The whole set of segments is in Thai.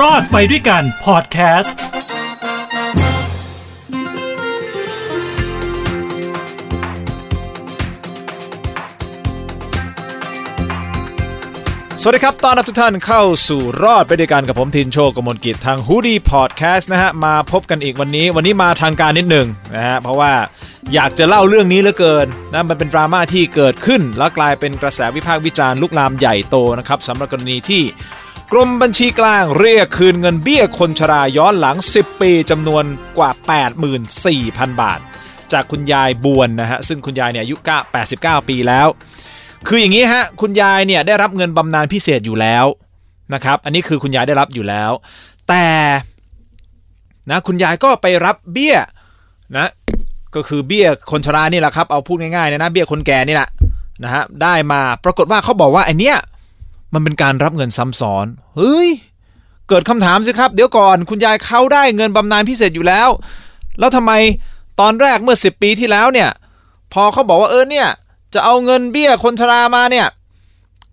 รอดไปด้วยกันพอดแคสต์สวัสดีครับ ตอนรับทุกท่านเข้าสู่รอดไปด้วยกันกับผมทินโชกมลกิจทางฮูดี้พอดแคสต์นะฮะ มาพบกันอีกวันนี้ วันนี้มาทางการนิดหนึ่งนะฮะ เพราะว่าอยากจะเล่าเรื่องนี้เหลือเกินนะมันเป็นดราม่าที่เกิดขึ้น แล้วกลายเป็นกระแสวิพากษ์วิจารณ์ลุกลามใหญ่โตนะครับสำหรับกรณีที่ กรมบัญชีกลางเรียกคืนเงินเบี้ยคนชราย้อนหลัง 10 ปีจำนวนกว่า 84,000 บาท จากคุณยายบวนนะฮะซึ่งคุณยายเนี่ยอายุ89 ปีแล้ว คืออย่างนี้ฮะคุณยายเนี่ยได้รับเงินบำนาญพิเศษอยู่แล้วนะครับอันนี้คือคุณยายได้รับอยู่แล้ว แต่นะคุณยายก็ไปรับเบี้ยนะก็คือเบี้ยคนชรานี่แหละครับเอาพูดง่ายๆนะนะเบี้ยคนแก่นี่แหละนะฮะได้มาปรากฏว่าเขาบอกว่าไอเนี้ย มันเป็นการรับเงินซ้ำซ้อน เฮ้ย เกิดคำถามสิครับ เดี๋ยวก่อนคุณยายเขาได้เงินบำนาญพิเศษอยู่แล้ว แล้วทำไมตอนแรกเมื่อ 10 ปีที่แล้วเนี่ย พอเขาบอกว่าเออเนี่ย จะเอาเงินเบี้ยคนชรามาเนี่ย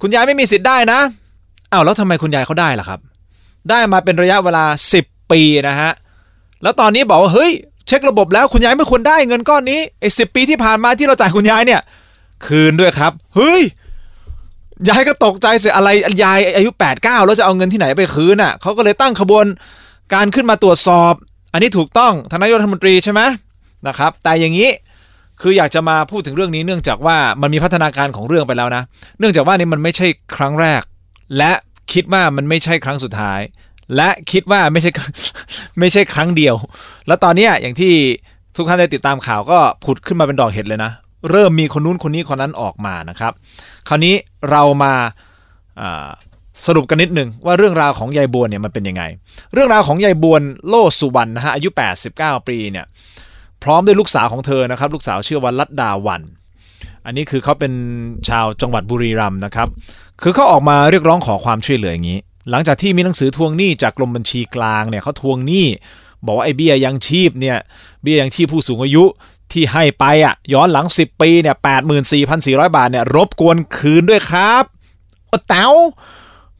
คุณยายไม่มีสิทธิ์ได้นะอ้าวแล้วทำไมคุณยายเขาได้ล่ะครับ ได้มาเป็นระยะเวลา 10 ปีนะฮะ แล้วตอนนี้บอกว่าเฮ้ย เช็คระบบแล้วคุณยายไม่ควรได้เงินก้อนนี้ไอ้สิปีที่ผ่านมาที่เราจ่ายคุณยายเนี่ย คืนด้วยครับ เฮ้ย ยายก็ตกใจเสียอะไรยายอายุ8ปดเก้าแล้วจะเอาเงินที่ไหนไปคืนอะเขาก็เลยตั้งขบวนการขึ้นมาตรวจสอบ อันนี้ถูกต้องทางนายกรัฐมนตรีใช่ไหมนะครับ แต่อย่างนี้คืออยากจะมาพูดถึงเรื่องนี้เนื่องจากว่ามันมีพัฒนาการของเรื่องไปแล้วนะ เนื่องจากว่านี่มันไม่ใช่ครั้งแรก และคิดว่ามันไม่ใช่ครั้งสุดท้าย และคิดว่าไม่ใช่ไม่ใช่ครั้งเดียว แล้วตอนนี้อย่างที่ทุกท่านได้ติดตามข่าวก็ผุดขึ้นมาเป็นดอกเห็ดเลยนะ เริ่มมีคนนู้นคนนี้คนนั้นออกมานะครับ คราวนี้เรามาสรุปกันนิดหนึ่งว่าเรื่องราวของยายบวนเนี่ยมันเป็นยังไง เรื่องราวของยายบวนโลสุวรรณนะฮะอายุ 89 ปีเนี่ยพร้อมด้วยลูกสาวของเธอนะครับ ลูกสาวชื่อว่าลัดดาวัน อันนี้คือเขาเป็นชาวจังหวัดบุรีรัมย์นะครับ คือเขาออกมาเรียกร้องขอความช่วยเหลืออย่างนี้ หลังจากที่มีหนังสือทวงหนี้จากกรมบัญชีกลางเนี่ยเขาทวงหนี้บอกว่าไอ้เบี้ยยังชีพเนี่ยเบี้ยยังชีพผู้สูงอายุ ที่ให้ไปอะย้อนหลัง 10 ปีเนี่ยแปดหมื่นสี่พันสี่ร้อยบาทเนี่ยรบกวนคืนด้วยครับโอ้เต๋า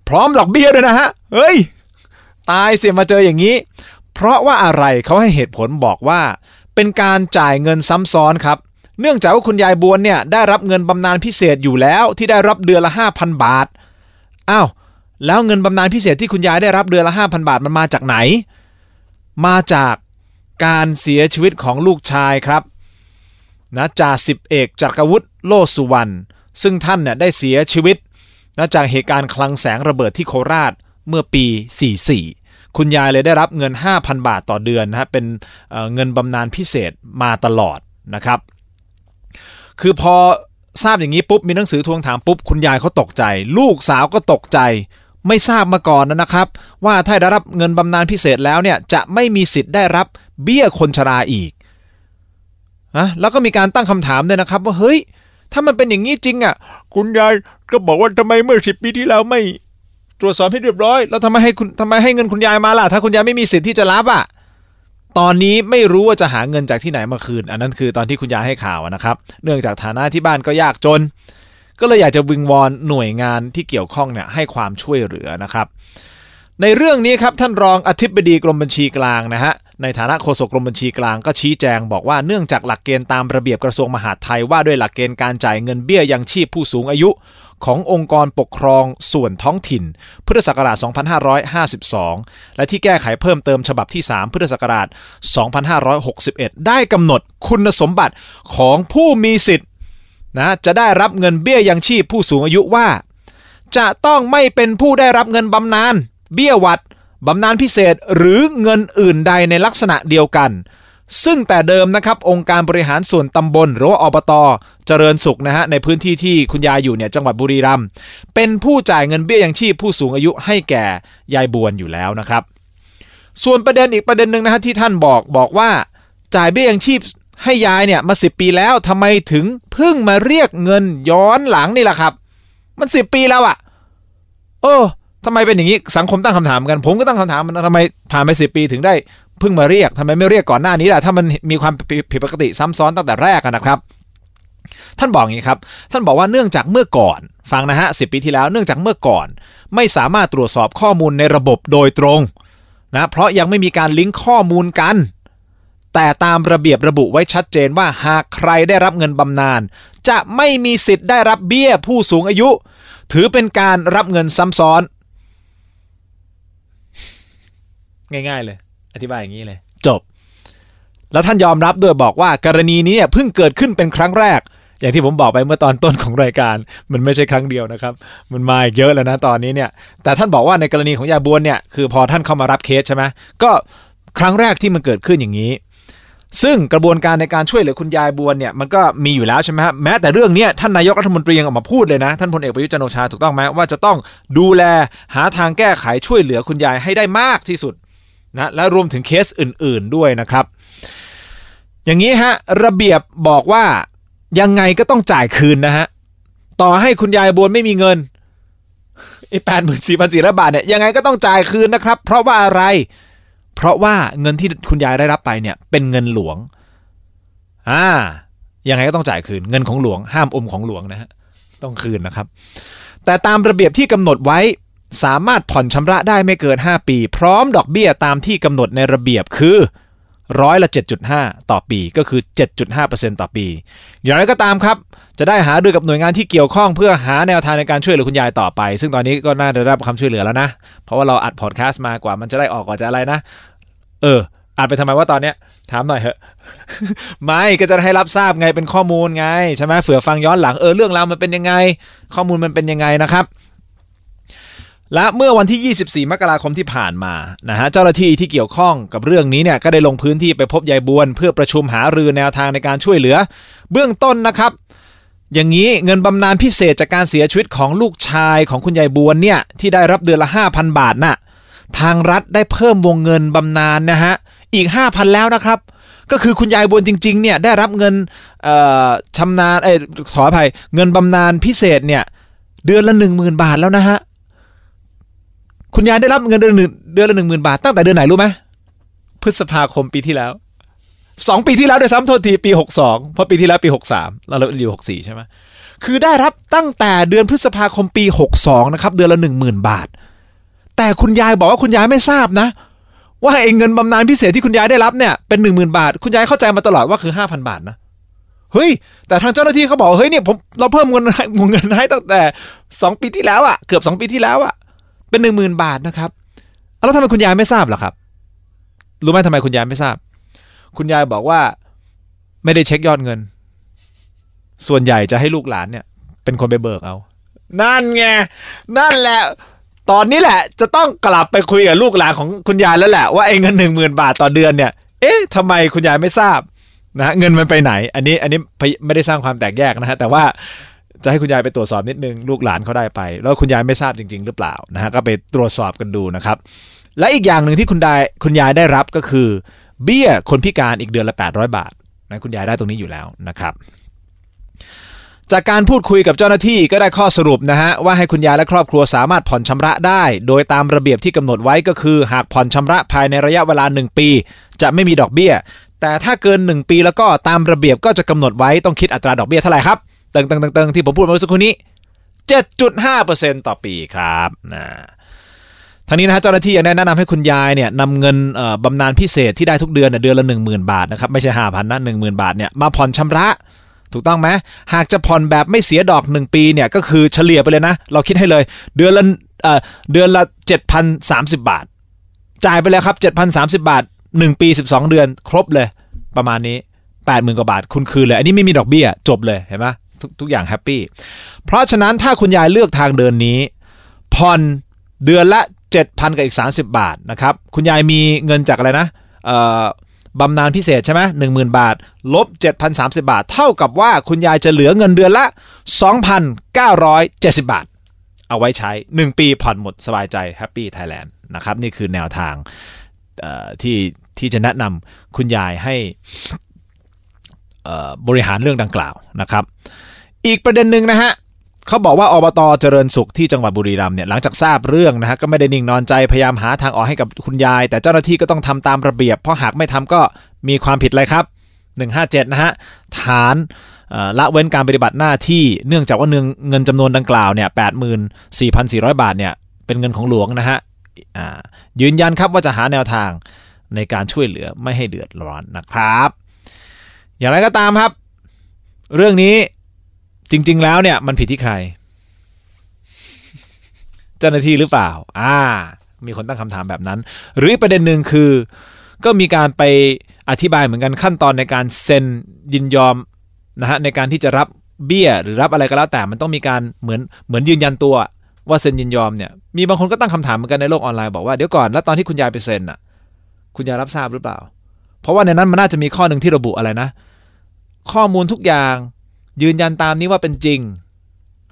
พร้อมดอกเบี้ยด้วยนะฮะ เฮ้ย ตายเสียมาเจออย่างนี้ เพราะว่าอะไรเขาให้เหตุผลบอกว่า เป็นการจ่ายเงินซ้ำซ้อนครับ เนื่องจากว่าคุณยายบวนเนี่ยได้รับเงินบำนาญพิเศษอยู่แล้วที่ได้รับเดือนละ 5,000 บาท อ้าว แล้วเงินบำนาญพิเศษที่คุณยายได้รับเดือนละ 5,000 บาทมันมาจากไหน มาจากการเสียชีวิตของลูกชายครับ นะจ่าสิบเอกจักรวุฒิโลสุวรรณซึ่งท่านเนี่ยได้เสียชีวิตนะจากเหตุการณ์คลังแสงระเบิดที่โคราชเมื่อปี 44 คุณยายเลยได้รับเงิน 5,000 บาทต่อเดือนนะฮะเป็นเงินบำนาญพิเศษมาตลอดนะครับ คือพอทราบอย่างนี้ปุ๊บมีหนังสือทวงถามปุ๊บคุณยายเขาตกใจ ลูกสาวก็ตกใจ ไม่ทราบมาก่อนนะครับ ว่าถ้าได้รับเงินบำนาญพิเศษแล้วเนี่ยจะไม่มีสิทธิ์ได้รับเบี้ยคนชราอีก นะแล้วก็มีการตั้งคำถามด้วยนะครับว่าเฮ้ย ถ้ามันเป็นอย่างนี้จริงอะ คุณยายก็บอกว่าทำไมเมื่อสิบปีที่แล้วไม่ตรวจสอบให้เรียบร้อย แล้วทำไมให้คุณทำไมให้เงินคุณยายมาล่ะ ถ้าคุณยายไม่มีสิทธิ์ที่จะรับอะตอนนี้ไม่รู้ว่าจะหาเงินจากที่ไหนมาคืน อันนั้นคือตอนที่คุณยายให้ข่าวนะครับ เนื่องจากฐานะที่บ้านก็ยากจน ก็เลยอยากจะวิงวอนหน่วยงานที่เกี่ยวข้องเนี่ยให้ความช่วยเหลือนะครับ ในเรื่องนี้ครับท่านรองอธิบดีกรมบัญชีกลางนะฮะในฐานะโฆษกกรมบัญชีกลางก็ชี้แจงบอกว่าเนื่องจากหลักเกณฑ์ตามระเบียบกระทรวงมหาดไทยว่าด้วยหลักเกณฑ์การจ่ายเงินเบี้ยยังชีพผู้สูงอายุ ขององค์กรปกครองส่วนท้องถิ่น พุทธศักราช 2552 และที่แก้ไขเพิ่มเติมฉบับที่ 3 พุทธศักราช 2561 ได้กำหนดคุณสมบัติของผู้มีสิทธิ์นะจะได้รับเงินเบี้ยยังชีพผู้สูงอายุว่า จะต้องไม่เป็นผู้ได้รับเงินบำนาญ เบี้ยวัดบำนาญพิเศษหรือเงินอื่นใดในลักษณะเดียวกัน ซึ่งแต่เดิมนะครับองค์การบริหารส่วนตำบลหรือว่าอบต เจริญสุขนะฮะในพื้นที่ที่คุณยายอยู่เนี่ยจังหวัดบุรีรัมย์เป็นผู้จ่ายเงินเบี้ยยังชีพผู้สูงอายุให้แก่ยายบวนอยู่แล้วนะครับ ส่วนประเด็นอีกประเด็นหนึ่งนะฮะที่ท่านบอกบอกว่า จ่ายเบี้ยยังชีพให้ยายเนี่ยมาสิปีแล้วทำไมถึงเพิ่งมาเรียกเงินย้อนหลังนี่แหละครับ มันสิปีแล้วอะ่ะโอ้ ทำไมเป็นอย่างนี้สังคมตั้งคำถามกัน ผมก็ตั้งคำถามมันทำไมผ่านไปสิปีถึงได้เพิ่งมาเรียกทำไมไม่เรียกก่อนหน้านี้ล่ะถ้ามันมีความผิดปกติซ้ำซ้อนตั้งแต่แรกนะครับ ท่านบอกอย่างนี้ครับ ท่านบอกว่าเนื่องจากเมื่อก่อนฟังนะฮะสิปีที่แล้วเนื่องจากเมื่อก่อน ไม่สามารถตรวจสอบข้อมูลในระบบโดยตรงนะเพราะยังไม่มีการลิงก์ข้อมูลกัน แต่ตามระเบียบระบุไว้ชัดเจนว่าหากใครได้รับเงินบำนาญจะไม่มีสิทธิ์ได้รับเบี้ยผู้สูงอายุ ถือเป็นการรับเงินซ้ำซ้อน ง่ายๆเลย อธิบายอย่างนี้เลย จบ แล้วท่านยอมรับด้วยบอกว่ากรณีนี้เนี่ยเพิ่งเกิดขึ้นเป็นครั้งแรก อย่างที่ผมบอกไปเมื่อตอนต้นของรายการ มันไม่ใช่ครั้งเดียวนะครับ มันมาอีกเยอะแล้วนะตอนนี้เนี่ย แต่ท่านบอกว่าในกรณีของยาบวนเนี่ยคือพอท่านเข้ามารับเคสใช่ไหมก็ครั้งแรกที่มันเกิดขึ้นอย่างนี้ซึ่งกระบวนการในการช่วยเหลือคุณยายบวนเนี่ยมันก็มีอยู่แล้วใช่ไหมฮะแม้แต่เรื่องนี้ท่านนายกรัฐมนตรียังออกมาพูดเลยนะ ท่านพลเอกประยุทธ์จันโอชาถูกต้องไหมว่าจะต้องดูแลหาทางแก้ไขช่วยเหลือคุณยายให้ได้มากที่สุด นะและรวมถึงเคสอื่นๆด้วยนะครับ อย่างนี้ฮะระเบียบบอกว่ายังไงก็ต้องจ่ายคืนนะฮะต่อให้คุณยายบวนไม่มีเงินไอ้แปดหมื่นสี่พันสี่ร้อยบาทเนี่ยยังไงก็ต้องจ่ายคืนนะครับ เพราะว่าอะไร เพราะว่าเงินที่คุณยายได้รับไปเนี่ย เป็นเงินหลวงอ่ายังไงก็ต้องจ่ายคืน เงินของหลวงห้ามอมของหลวงนะฮะต้องคืนนะครับ แต่ตามระเบียบที่กำหนดไว้ สามารถผ่อนชำระได้ไม่เกิน 5 ปี พร้อมดอกเบี้ยตามที่กำหนดในระเบียบคือร้อยละ 7.5 ต่อปีก็คือ 7.5%ต่อปี อย่างไรก็ตามครับ จะได้หารือกับหน่วยงานที่เกี่ยวข้องเพื่อหาแนวทางในการช่วยเหลือคุณยายต่อไป ซึ่งตอนนี้ก็น่าจะได้รับคำช่วยเหลือแล้วนะ เพราะว่าเราอัดพอดแคสต์มากว่ามันจะได้ออกกว่าจะอะไรนะ เอออัดไปทำไมว่าตอนเนี้ยถามหน่อยเหอะ ไม่ก็จะให้รับทราบไงเป็นข้อมูลไงใช่ไหมเผื่อฟังย้อนหลังเออเรื่องราวมันเป็นยังไง ข้อมูลมันเป็นยังไงนะครับ และเมื่อวันที่ 24 มกราคมที่ผ่านมานะฮะเจ้าหน้าที่ที่เกี่ยวข้องกับเรื่องนี้เนี่ยก็ได้ลงพื้นที่ไปพบยายบวน เพื่อประชุมหารือแนวทางในการช่วยเหลือ เบื้องต้นนะครับ อย่างนี้เงินบำนาญพิเศษจากการเสียชีวิตของลูกชายของคุณยายบวนเนี่ยที่ได้รับเดือนละ 5,000 บาทน่ะทางรัฐได้เพิ่มวงเงินบำนาญนะฮะอีก 5,000 แล้วนะครับก็คือคุณยายบวนจริงๆเนี่ยได้รับเงินชำนาญเอ้ขออภัยเงินบำนาญพิเศษเนี่ยเดือนละ 10,000 บาทแล้วนะฮะ คุณยายได้รับเงินเดือนหนึ่งเดือนละหนึ่งหมื่นบาทตั้งแต่เดือนไหนรู้ไหมพฤษภาคมปีที่แล้วสองปีที่แล้วด้วยซ้ำโทษทีปีหกสองเพราะปีที่แล้วปีหกสามเราอยู่หกสี่ใช่ไหมคือได้รับตั้งแต่เดือนพฤษภาคมปีหกสองนะครับ เดือนละหนึ่งหมื่นบาท แต่คุณยายบอกว่าคุณยายไม่ทราบนะ ว่าเองเงินบำนาญพิเศษที่คุณยายได้รับเนี่ยเป็นหนึ่งหมื่นบาท คุณยายเข้าใจมาตลอดว่าคือห้าพันบาทนะเฮ้ย แต่ทางเจ้าหน้าที่เขาบอกเฮ้ยเนี่ยผมเราเพิ่มเงินเงินให้ตั้งแต่สองปีที่แล้วอะ่ะเกือบสองปีที่แล้วอะ่ะ เป็นหนึ่งหมื่นบาทนะครับแล้วทำไมคุณยายไม่ทราบล่ะครับ รู้ไหมทำไมคุณยายไม่ทราบ คุณยายบอกว่าไม่ได้เช็คยอดเงิน ส่วนใหญ่จะให้ลูกหลานเนี่ย เป็นคนไปเบิกเอา นั่นไง นั่นแหละ ตอนนี้แหละ จะต้องกลับไปคุยกับลูกหลานของคุณยายแล้วแหละว่าไอ้เงินหนึ่งหมื่นบาทต่อเดือนเนี่ย เอ๊ะทำไมคุณยายไม่ทราบนะเงินมันไปไหน อันนี้อันนี้ไม่ได้สร้างความแตกแยกนะฮะแต่ว่า จะให้คุณยายไปตรวจสอบนิดนึงลูกหลานเขาได้ไป แล้วคุณยายไม่ทราบจริง ๆ หรือเปล่านะฮะก็ไปตรวจสอบกันดูนะครับ และอีกอย่างหนึ่งที่คุณยายคุณยายได้รับก็คือ เบี้ยคนพิการอีกเดือนละ 800 บาทนะคุณยายได้ตรงนี้อยู่แล้วนะครับ จากการพูดคุยกับเจ้าหน้าที่ก็ได้ข้อสรุปนะฮะว่าให้คุณยายและครอบครัวสามารถผ่อนชำระได้ โดยตามระเบียบที่กำหนดไว้ก็คือ หากผ่อนชำระภายในระยะเวลา 1 ปี จะไม่มีดอกเบี้ย แต่ถ้าเกิน 1 ปีแล้วก็ตามระเบียบก็จะกำหนดไว้ต้องคิดอัตราดอกเบี้ยเท่าไหร่ครับ เติงเติงเติงที่ผมพูดมาเมื่อสักครู่นี้ 7.5%ต่อปีครับนะทั้งนี้นะฮะเจ้าหน้าที่ยังได้แนะนำให้คุณยายเนี่ยนำเงินบำนาญพิเศษที่ได้ทุกเดือนเดือนละ 10,000 บาทนะครับไม่ใช่ห้าพันนะหนึ่งหมื่นบาทเนี่ยมาผ่อนชำระ ถูกต้องไหมหากจะผ่อนแบบไม่เสียดอก 1 ปีเนี่ยก็คือเฉลี่ยไปเลยนะ เราคิดให้เลย เดือนละเดือนละ 7,030 บาท จ่ายไปเลยครับ 7,030 บาท 1 ปี 12 เดือน ครบเลยประมาณนี้แปดหมื่นกว่าบาทคุณคืนเลย อันนี้ไม่มีดอกเบี้ยจบเลยเห็นไหม ทุกทุกอย่างแฮปปี้เพราะฉะนั้นถ้าคุณยายเลือกทางเดินนี้ผ่อนเดือนละ 7,000 กับอีก 30 บาทนะครับ คุณยายมีเงินจากอะไรนะบำนาญพิเศษใช่ไหมหนึ่งหมื่นบาท ลบ 7,030 บาท เท่ากับว่าคุณยายจะเหลือเงินเดือนละ 2,970 บาท เอาไว้ใช้ 1 ปีผ่อนหมดสบายใจ happy Thailand นะครับ นี่คือแนวทางที่ที่จะแนะนำคุณยายให้บริหารเรื่องดังกล่าวนะครับ อีกประเด็นหนึ่งนะฮะเขาบอกว่าอบตเจริญสุขที่จังหวัดบุรีรัมย์เนี่ยหลังจากทราบเรื่องนะฮะก็ไม่ได้นิ่งนอนใจพยายามหาทางออกให้กับคุณยาย แต่เจ้าหน้าที่ก็ต้องทำตามระเบียบ เพราะหากไม่ทำก็มีความผิดอะไรครับ 157 นะฮะฐานละเว้นการปฏิบัติหน้าที่เนื่องจากว่าเงินจำนวนดังกล่าวเนี่ย84,400 บาทเนี่ยเป็นเงินของหลวงนะฮะยืนยันครับว่าจะหาแนวทางในการช่วยเหลือไม่ให้เดือดร้อนนะครับ อย่างไรก็ตามครับ เรื่องนี้ จริง ๆ แล้วเนี่ยมันผิดที่ใคร เจ้าหน้าที่หรือเปล่า อ่า มีคนตั้งคำถามแบบนั้น หรือประเด็นหนึ่งคือ ก็มีการไปอธิบายเหมือนกันขั้นตอนในการเซ็นยินยอมนะฮะในการที่จะรับเบี้ยหรือรับอะไรก็แล้วแต่มันต้องมีการเหมือนเหมือนยืนยันตัวว่าเซ็นยินยอมเนี่ยมีบางคนก็ตั้งคำถามเหมือนกันในโลกออนไลน์บอกว่าเดี๋ยวก่อนแล้วตอนที่คุณยายไปเซ็นอะ คุณยายรับทราบหรือเปล่า เพราะว่าในนั้นมันน่าจะมีข้อหนึ่งที่ระบุอะไรนะ ข้อมูลทุกอย่าง ยืนยันตามนี้ว่าเป็นจริง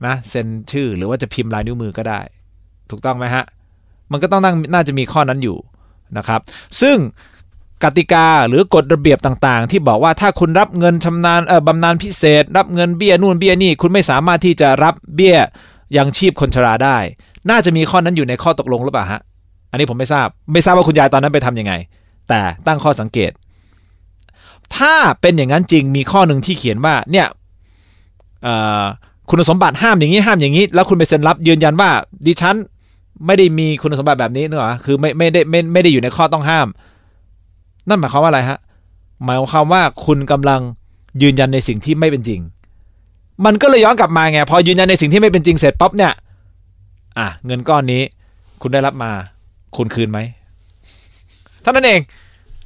นะเซ็นชื่อหรือว่าจะพิมพ์ลายนิ้วมือก็ได้ ถูกต้องไหมฮะ มันก็ต้องนั่งน่าจะมีข้อนั้นอยู่นะครับ ซึ่งกติกาหรือกฎระเบียบต่างๆ ที่บอกว่าถ้าคุณรับเงินชำนาญเออบำนาญพิเศษ รับเงินเบี้ยนู่นเบี้ยนี่ คุณไม่สามารถที่จะรับเบี้ยยังชีพคนชราได้ น่าจะมีข้อนั้นอยู่ในข้อตกลงหรือเปล่าฮะอันนี้ผมไม่ทราบไม่ทราบว่าคุณยายตอนนั้นไปทํำยังไง แต่ตั้งข้อสังเกต ถ้าเป็นอย่างนั้นจริงมีข้อหนึ่งที่เขียนว่าเนี่ย คุณสมบัติห้ามอย่างนี้ห้ามอย่างนี้ แล้วคุณไปเซ็นรับยืนยันว่าดิฉันไม่ได้มีคุณสมบัติแบบนี้นึกออกคือไม่ไม่ได้ไม่ไม่ได้อยู่ในข้อต้องห้าม นั่นหมายความว่าอะไรฮะหมายความว่าคุณกำลังยืนยันในสิ่งที่ไม่เป็นจริง มันก็เลยย้อนกลับมาไงพอยืนยันในสิ่งที่ไม่เป็นจริงเสร็จป๊อปเนี่ย อะเงินก้อนนี้ คุณได้รับมา คุณคืนไหมเท่านั้นเอง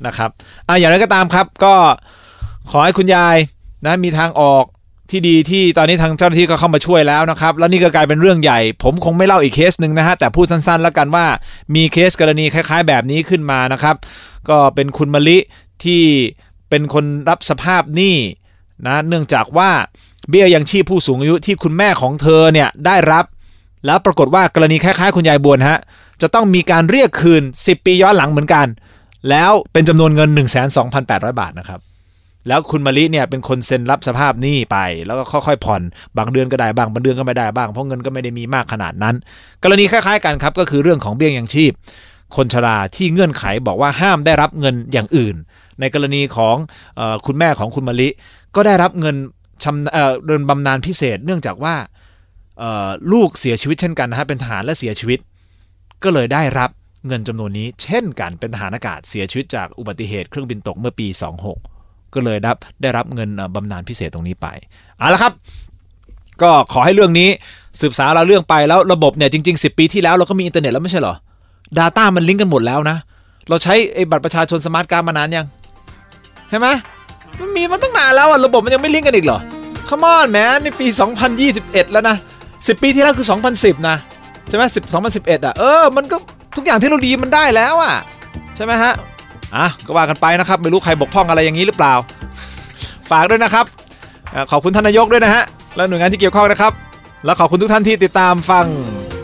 นะครับอะอย่างไรก็ตามครับ ก็ขอให้คุณยายนะมีทางออก ที่ดีที่ตอนนี้ทางเจ้าหน้าที่ก็เข้ามาช่วยแล้วนะครับ แล้วนี่ก็กลายเป็นเรื่องใหญ่ ผมคงไม่เล่าอีกเคสหนึ่งนะฮะ แต่พูดสั้นๆ แล้วกันว่ามีเคสกรณีคล้าย ๆ แบบนี้ขึ้นมานะครับ ก็เป็นคุณมะลิที่เป็นคนรับสภาพหนี้นะเนื่องจากว่าเบี้ยยังชีพผู้สูงอายุที่คุณแม่ของเธอเนี่ยได้รับ แล้วปรากฏว่ากรณีคล้ายๆ คุณยายบวนฮะจะต้องมีการเรียกคืน 10 ปีย้อนหลังเหมือนกัน แล้วเป็นจำนวนเงิน 1,2,800 บาทนะครับ แล้วคุณมาลิเนี่ยเป็นคนเซ็นรับสภาพหนี้ไป แล้วก็ค่อยๆผ่อนบางเดือนก็ได้บ้างบางเดือนก็ไม่ได้บ้างเพราะเงินก็ไม่ได้มีมากขนาดนั้น กรณีคล้ายๆกันครับก็คือเรื่องของเบี้ยยังชีพ คนชราที่เงื่อนไขบอกว่าห้ามได้รับเงินอย่างอื่น ในกรณีของอคุณแม่ของคุณมาลิก็ได้รับเงินชำเดินบำนาญพิเศษ เนื่องจากว่าลูกเสียชีวิตเช่นกันนะฮะเป็นทหารและเสียชีวิต ก็เลยได้รับเงินจำนวนนี้ เช่นกันเป็นทหารอากาศเสียชีวิตจากอุบัติเหตุเครื่องบินตกเมื่อปี 26 ก็เลยรับได้รับเงินบำนาญพิเศษตรงนี้ไปเอาละครับ ก็ขอให้เรื่องนี้สืบสาวราวเรื่องไปแล้วระบบเนี่ยจริง ๆ 10 ปีที่แล้วเราก็มีอินเทอร์เน็ตแล้วไม่ใช่เหรอ Data มันลิงก์กันหมดแล้วนะ เราใช้ไอ้บัตรประชาชน smart card มานานยังใช่ไหมมันมีมันตั้งนานแล้วอะระบบมันยังไม่ลิงก์กันอีกเหรอ Come on แมนในปี 2021 แล้วนะ 10 ปีที่แล้วคือ 2010 นะ ใช่ไหม10 2011 อะ เออ มันก็ทุกอย่างที่เราดีมันได้แล้วอะ ใช่ไหมฮะ อะก็ว่ากันไปนะครับ ไม่รู้ใครบกพร่องอะไรอย่างนี้หรือเปล่า ฝากด้วยนะครับขอบคุณท่านนายกด้วยนะฮะ และหน่วยงานที่เกี่ยวข้องนะครับ แล้วขอบคุณทุกท่านที่ติดตามฟัง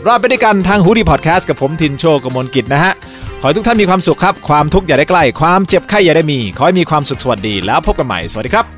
รอดไปด้วยกันทางฮูดี้พอดแคสต์กับผมทินโชกมลกิจนะฮะ ขอให้ทุกท่านมีความสุขครับ ความทุกข์อย่าได้ใกล้ ความเจ็บไข้อย่าได้มี ขอให้มีความสุขสวัสดี แล้วพบกันใหม่ สวัสดีครับ